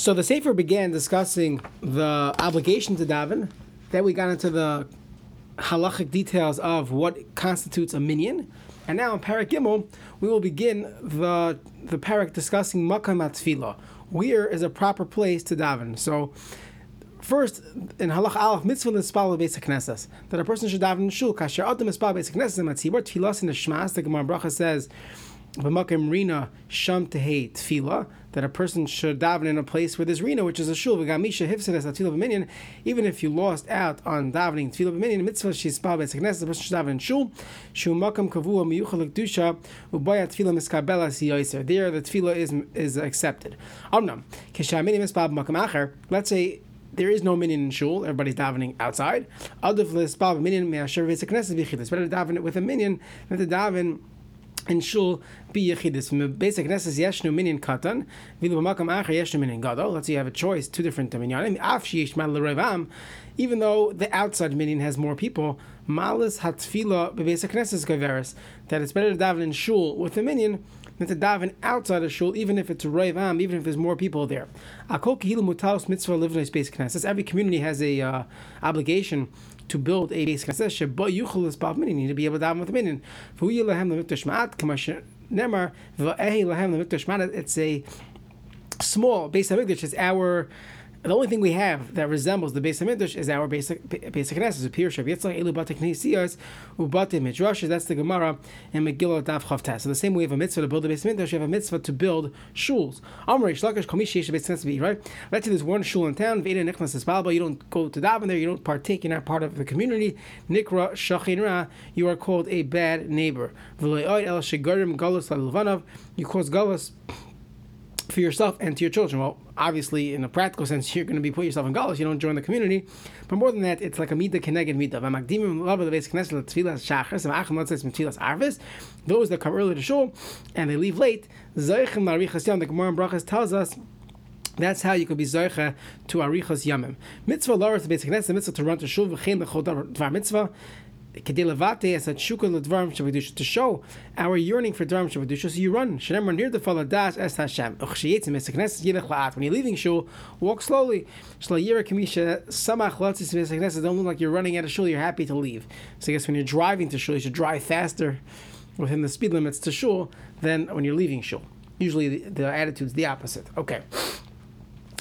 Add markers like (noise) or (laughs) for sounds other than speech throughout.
So the Sefer began discussing the obligation to daven. Then we got into the halachic details of what constitutes a minyan. And now in Parak Gimel, we will begin the the parak discussing makam atfila. Where is a proper place to daven? So, first in halach alaf mitzvah l'spal basic knesses that a person should daven in shul. Kasher adam mitzvah basic knesses matzibur tfilas in the shmas. The Gemara Bracha says, "B'makam rina sham tehei tfila." that a person should daven in a place where there's rina, which is a shul. V'gamisha hifsedes atfilah b'minyan. Even if you lost out on davening tfilah b'minyan, mitzvah shispa b'seknes, the person should daven in shul. Shu makam kavua miyuchal kedusha ubaya tfilah miskabela siyoiser. There, the tfilah is is accepted. Amnam kishamini mispab makam acher. Let's say there is no minyan in shul. Everybody's davening outside. V'chidas. Better to daven it with a minyan than to daven in shul be yechidus. From the basic nesses yeshnu minin katan, vilu b'makam acher yeshnu minin gadol. Let's say you have a choice, two different minyanim. Af sheyesh mal even though the outside minyan has more people, malas hatfila b'basic nesses gaveris. That it's better to daven in shul with a minyan than to daven outside of shul, even if it's revam, even if there's more people there. Akol kihilu mutalos mitzvah livnei basic nesses. Every community has a uh, obligation to build a base knesset, but yuchel is bav minin. You need to be able to daven with minin. Ma'at nemar ma'at. It's a small base hamikdash. It's our the only thing we have that resembles the base of Midrash is our basic basic Knesset. Apir Shav Yitzchak Elu Bate Knesiyas Ubate Midrash. That's the Gemara in Megillah Daf Chavtas. So the same way we have a mitzvah to build a base Midrash, you have a mitzvah to build shuls. Amrei Shlakish Komish Yesh Base Knesset. Right? Let's say there's one shul in town. Veda Nichnas Espalba. You don't go to daven there. You don't partake. You're not part of the community. Nikra Shachin Ra. You are called a bad neighbor. V'loy El Shegarim Galus You cause Galus for yourself and to your children. Well, obviously, in a practical sense, you're going to be put yourself in galus. You don't join the community. But more than that, it's like a midah keneged midah. The. Those that come early to shul and they leave late. Zeichim marichas yom. The Gemara in Brachas tells us. That's how you could be zoicha to arichas yamim. Mitzvah to basic knesset. Mitzvah to run to shul v'chein lechol davar mitzvah to show our yearning for Dvarim Shabbatusha, so you run. Near the. When you're leaving Shul, walk slowly. Don't look like you're running out of Shul, you're happy to leave. So I guess when you're driving to Shul, you should drive faster within the speed limits to Shul than when you're leaving Shul. Usually the, the attitude's the opposite. Okay.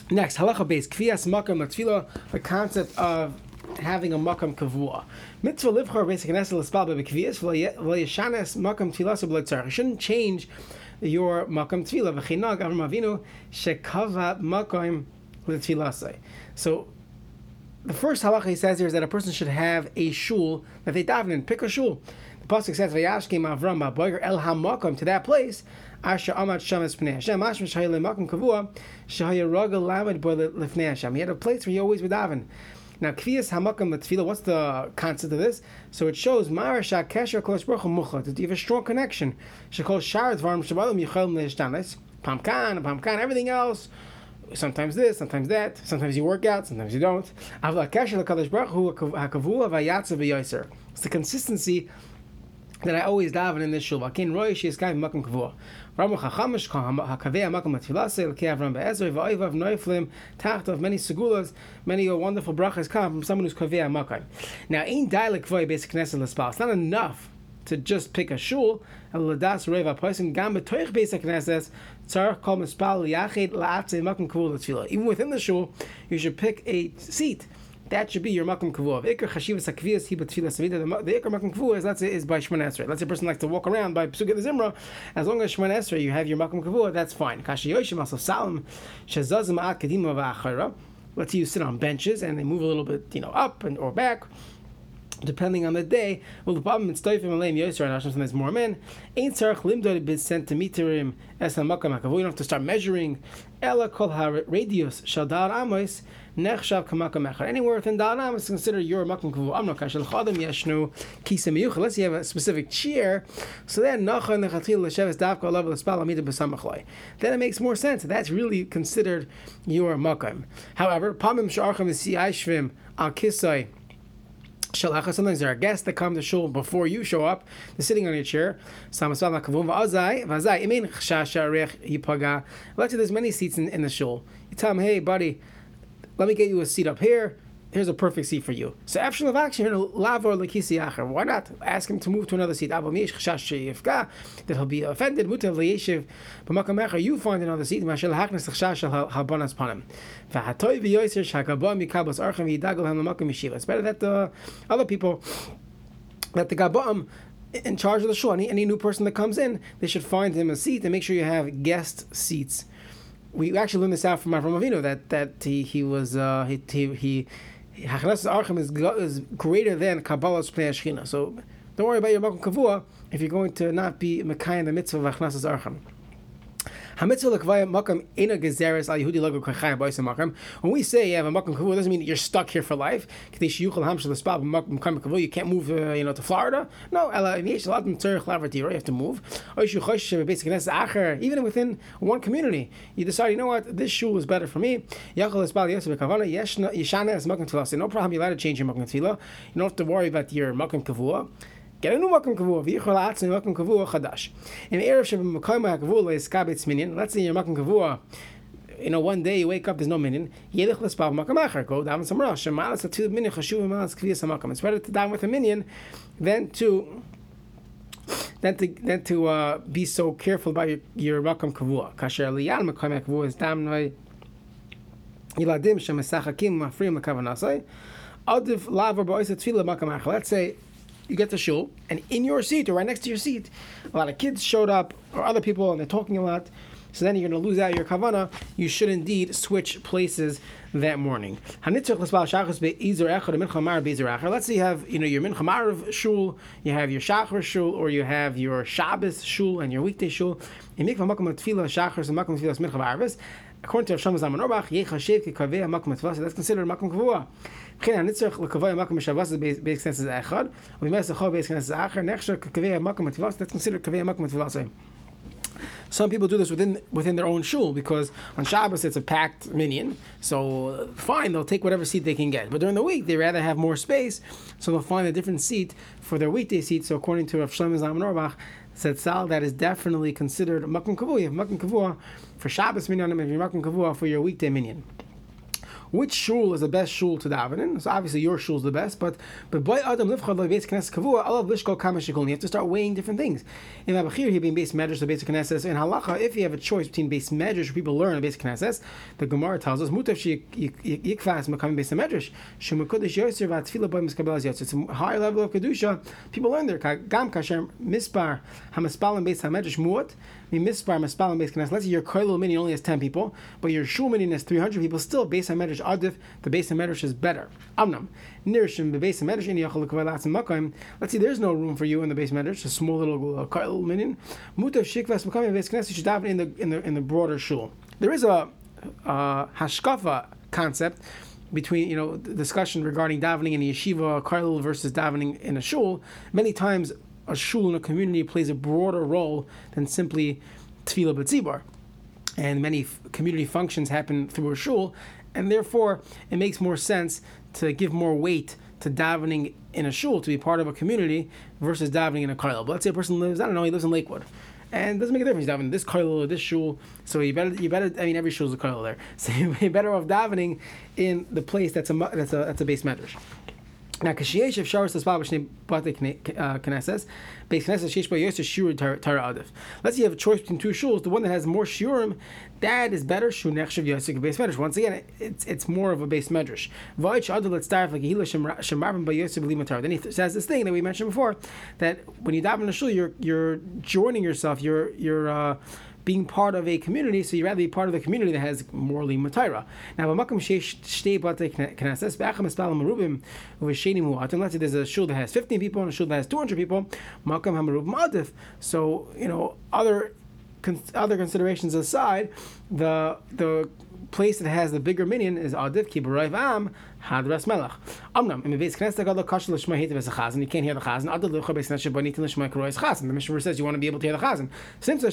Next, halacha base, kvias makam the concept of having a makam kavua. Mitzvah livchor basic nesel l'spal bebekvias v'yeshanes makam tfilas b'leitzarich. You shouldn't change your makam tefillah. V'chinag Avram Avinu shekava makam l'tfilasai. So the first halacha he says here is that a person should have a shul that they daven in. Pick a shul. The pasuk says v'yashkim Avram ba'boyer el hamakam to that place. Asher amat shamas pnei Hashem. Mashma shayle makam kavua shahaya ragal lamed boy lifnei Hashem. He had a place where he always would daven. Now, kvias hamakam tefillah. What's the concept of this? So it shows marasha kesher kosh baruch muchot. That you have a strong connection. Shekol shar dvarim shabalim yichel neishtanes. Pamkan, pamkan, everything else. Sometimes this, sometimes that. Sometimes you work out, sometimes you don't. It's the consistency that I always daven in this shul. Vakin roy she is kai makam kavua. Ramu chachamish hakavei makam matfilase l'kei Avram be'ezrei va'oivav noiflim tacht of many segulas, many wonderful brachas come from someone who's kavei makam. Now, in dialect voy basic knesset l'spal. It's not enough to just pick a shul. Ladas reva person gam betoich basic knesses tzarich kol mispal yachid la'atzei makam kavua l'tfilah. Even within the shul, you should pick a seat that should be your makom kavua. Ikar chashivas hakviyas hi b'tfilas savida. The ikar makom kavua is let's say is by shmon esrei. Let's say a person likes to walk around by psuga the zimra. As long as shmon esrei you have your makom kavua, that's fine. Kashi yoshim salam shazaz ma'at kadima va'achara. Let's say you sit on benches and they move a little bit, you know, up and or back depending on the day. Well, the problem is stoifim aleim yoser and Hashem there's more men. Ain't tzarich limdod bid centimeterim es hamakam hakavu. You don't have to start measuring. Ella kol ha radius shadar amos nechshav kamakam echad. Anywhere within amos is considered your makam kavu. Amno kashel chadam yeshnu kisem miyuch. Unless you have a specific chair, so then nacha nechatil l'sheves davka alav l'spal amida b'samachloi. Then it makes more sense. That's really considered your makam. However, pamim sharcham v'si al kisai. Sometimes there are guests that come to shul before you show up. They're sitting on your chair. Let's say there's many seats in, in the shul. You tell them, hey, buddy, let me get you a seat up here here's a perfect seat for you. So after Lavakshi, here Lavor Lakisi Acher. Why not ask him to move to another seat? That he'll be offended. Mutav Leyeshiv B'makam You find another seat. Mashal Haknes Chashash Halbanas Panim. V'Hatoy V'Yoyser Shakabam Mikabos Archem Yidagal Ham Lamakam Yeshiva. It's better that the other people, that the Gabam in charge of the shul, any, any new person that comes in, they should find him a seat and make sure you have guest seats. We actually learned this out from Avram Avinu that that he, he was uh, he, he, Hachnas Archim is, is greater than Kabbalah's Pnei Shechina. So don't worry about your Makom Kavua if you're going to not be Mekayim the mitzvah of Hachnas Archim. When we say you have a makom kavua, doesn't mean you're stuck here for life. You can't move, uh, you know, to Florida. No, you have to move. Even within one community, you decide, you know what, this shul is better for me. No problem, you're allowed to change your makom tefillah. You don't have to worry about your makom kavua. Get a new makom kavua, v'yichol atzin makom kavua chadash. In erev shebemakoyim ha'kavua le'iskabetz minyan. Let's say your makom kavua you know, one day you wake up, there's no minyan. Yelech lespav makam acher. Go daven somewhere else. Shemalas atu minyan chashuv malas kviyas makam. It's better to daven with a minyan than to than to than to uh, be so careful about your your makam kavua. Kasher liyan makam kavua is damnoi yiladim shemasachakim mafrim lekavanasai. Let's say you get to shul, and in your seat or right next to your seat, a lot of kids showed up or other people, and they're talking a lot. So then you're going to lose out your kavana. You should indeed switch places that morning. Let's say you have you know your mincha shul, you have your shachar shul, or you have your Shabbos shul and your weekday shul. According to Rav Shlomo Zalman Auerbach, that's considered makom kavua. כן, הנצרך לקבוע המקום בשבס זה בית כנסת זה אחד, ובימי הסחור בית כנסת זה אחר, נחשב כקווי המקום הטבעס, that's considered קווי המקום הטבעס. Some people do this within within their own shul because on Shabbos it's a packed minyan. So uh, fine, they'll take whatever seat they can get. But during the week, they rather have more space, so they'll find a different seat for their weekday seat. So according to Rav Shlomo Zalman Auerbach, said Sal, that is definitely considered makom kavua. You have makom kavua for Shabbos minyan, and you have makom kavua for your weekday minyan which shul is the best shul to daven in. So obviously your shul is the best, but but by adam livchad beis knesses kavua alav lishkol kamashikol. You have to start weighing different things. In Abachir, he being base medrash the basic knesses. In halacha, if you have a choice between base medrash, people learn a basic knesses. The Gemara tells us mutav she yikfas makam base medrash shemakodesh yoser v'atfila miskabel yoser. It's a higher level of kedusha. People learn there. Gam kasher mispar hamaspalim base hamedrash muat mispar maspalim base knesses. Let's say your koilul mini only has ten people, but your shul mini has three hundred people. Still base hamedrash medrash adif, the base of medrash is better. Amnam, nirshim the base of medrash in. Let's see, there's no room for you in the base medrash, a small little uh, little minyan. Mutav shikvas makom base knesset should in the in the in the broader shul. There is a uh, hashkafa concept between you know discussion regarding davening in a yeshiva karlil versus davening in a shul. Many times, a shul in a community plays a broader role than simply tefillah b'tzibar and many f- community functions happen through a shul, and therefore it makes more sense to give more weight to davening in a shul to be part of a community versus davening in a kollel. But let's say a person lives, I don't know, he lives in Lakewood. And it doesn't make a difference. He's davening this kollel or this shul. So you better, you better. I mean, every shul is a kollel there. (laughs) So you're better off davening in the place that's a that's a that's a base medrash. Now, kashiyesh of sharas tasbah b'shnei bate knesses, base knesses sheish b'yosher shur tara adif. Let's say you have a choice between two shuls. The one that has more shurim, that is better. Shu nechshav yosek base medrash. Once again, it's it's more of a base medrash. Vayich adil let's start like hila shemarvim b'yosek b'limatar. Then he says this thing that we mentioned before that when you daven in a shul, you're you're joining yourself. You're you're uh, being part of a community, so you'd rather be part of a community that has morally matira. Now, b'makom shtei bate knesses be'acham espal merubim u'v'shenim hu'atim. Let's say there's a shul that has 15 people and a shul that has 200 people. Makam hamerubim adif. So you know other other considerations aside, the the place that has the bigger minyan is Adif Kibarayv Am Hadras Melech. Amnam in the base Knesset Gadol Kashal Lishma Hitav as a Chazan. You can't hear the Chazan. Adil Lucha Beis Knesset Banitin Lishma Krois Chazan. The Mishnah says you want to be able to hear the Chazan. Since the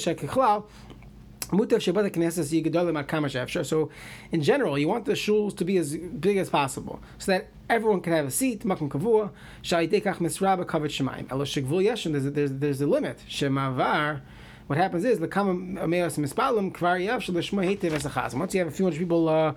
at Kamashafshar. So, in general, you want the shuls to be as big as possible, so that everyone can have a seat. Makom Kavua Shaidekach Misraba Kavet Shemaim. There's there's there's a limit. Shemavar. What happens is the common ameos mispalim kvar yavshel l'shma heitev as a chazan. Once you have a few hundred people, uh,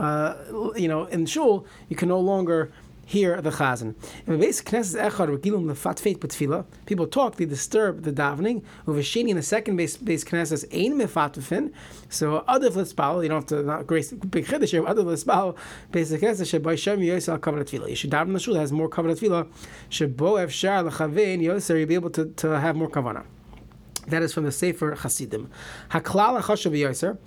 uh, you know, in shul, you can no longer hear the chazan. In the basic knesses echad regilum lefat feit b'tfila, people talk, they disturb the davening. Uvashini in the second base base knesses ein mefatufin. So other lispal, you don't have to not grace big chiddush here. Other lispal basic knesses shebay shem yosel kavod tefila. You should daven the shul that has more kavod tefila. Shebo efshar lechavein yoser, you'll be able to, to have more kavana. That is from the Sefer Hasidim. Haklal Chashav Yoser.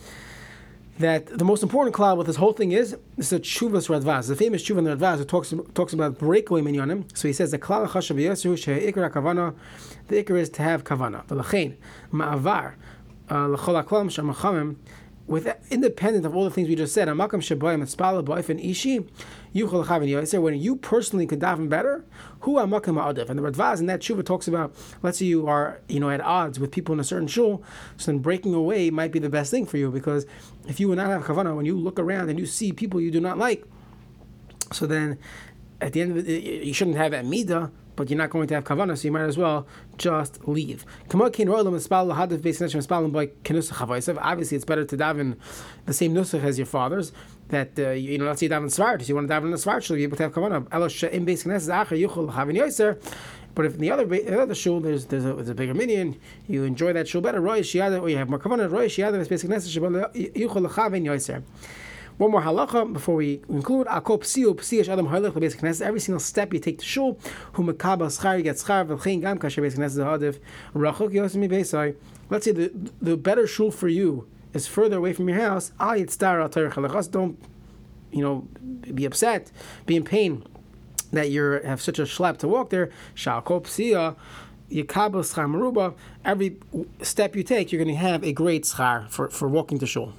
That the most important cloud with this whole thing is this is a Chuvas Radvaz, the famous Chuva in Radvaz who talks talks about breakaway minyanim. So he says the klal chashav yoser sheikra kavana. The ikra is to have kavana. V'lachein ma'avar uh, l'chol haklam shamachamim with independent of all the things we just said, amakam shabayim etzpala ba'ifin ishi, yuchol chavin yoser. When you personally could daven better, who amakam ma'adav. And the Radvaz in that tshuva talks about, let's say you are you know at odds with people in a certain shul, so then breaking away might be the best thing for you because if you would not have kavana, when you look around and you see people you do not like, so then at the end of it, you shouldn't have that midah but you're not going to have kavana, so you might as well just leave. Obviously, it's better to daven the same nusach as your father's. That uh, you know, let's say daven svart, you want to daven in the svart, you'll be able to have kavana. But if in the other the other shul there's there's a, there's a bigger minyan, you enjoy that shul better. Roy or you have more kavana. Roy shiada is basic necessary. Yuchol lechavin yoiser. One more halacha before we conclude. Akop psiu psiyash adam knesset. Every single step you take to shul, hu mekabel schar you get schar v'chein gam kasher basic knesset hadiv rachok yosemi beisai. Let's say the the better shul for you is further away from your house. Al yitzdar al halachas. Don't you know be upset, be in pain that you have such a schlep to walk there. Shalkop psiya. Yikabel schar meruba. Every step you take, you're going to have a great schar for, for walking to shul.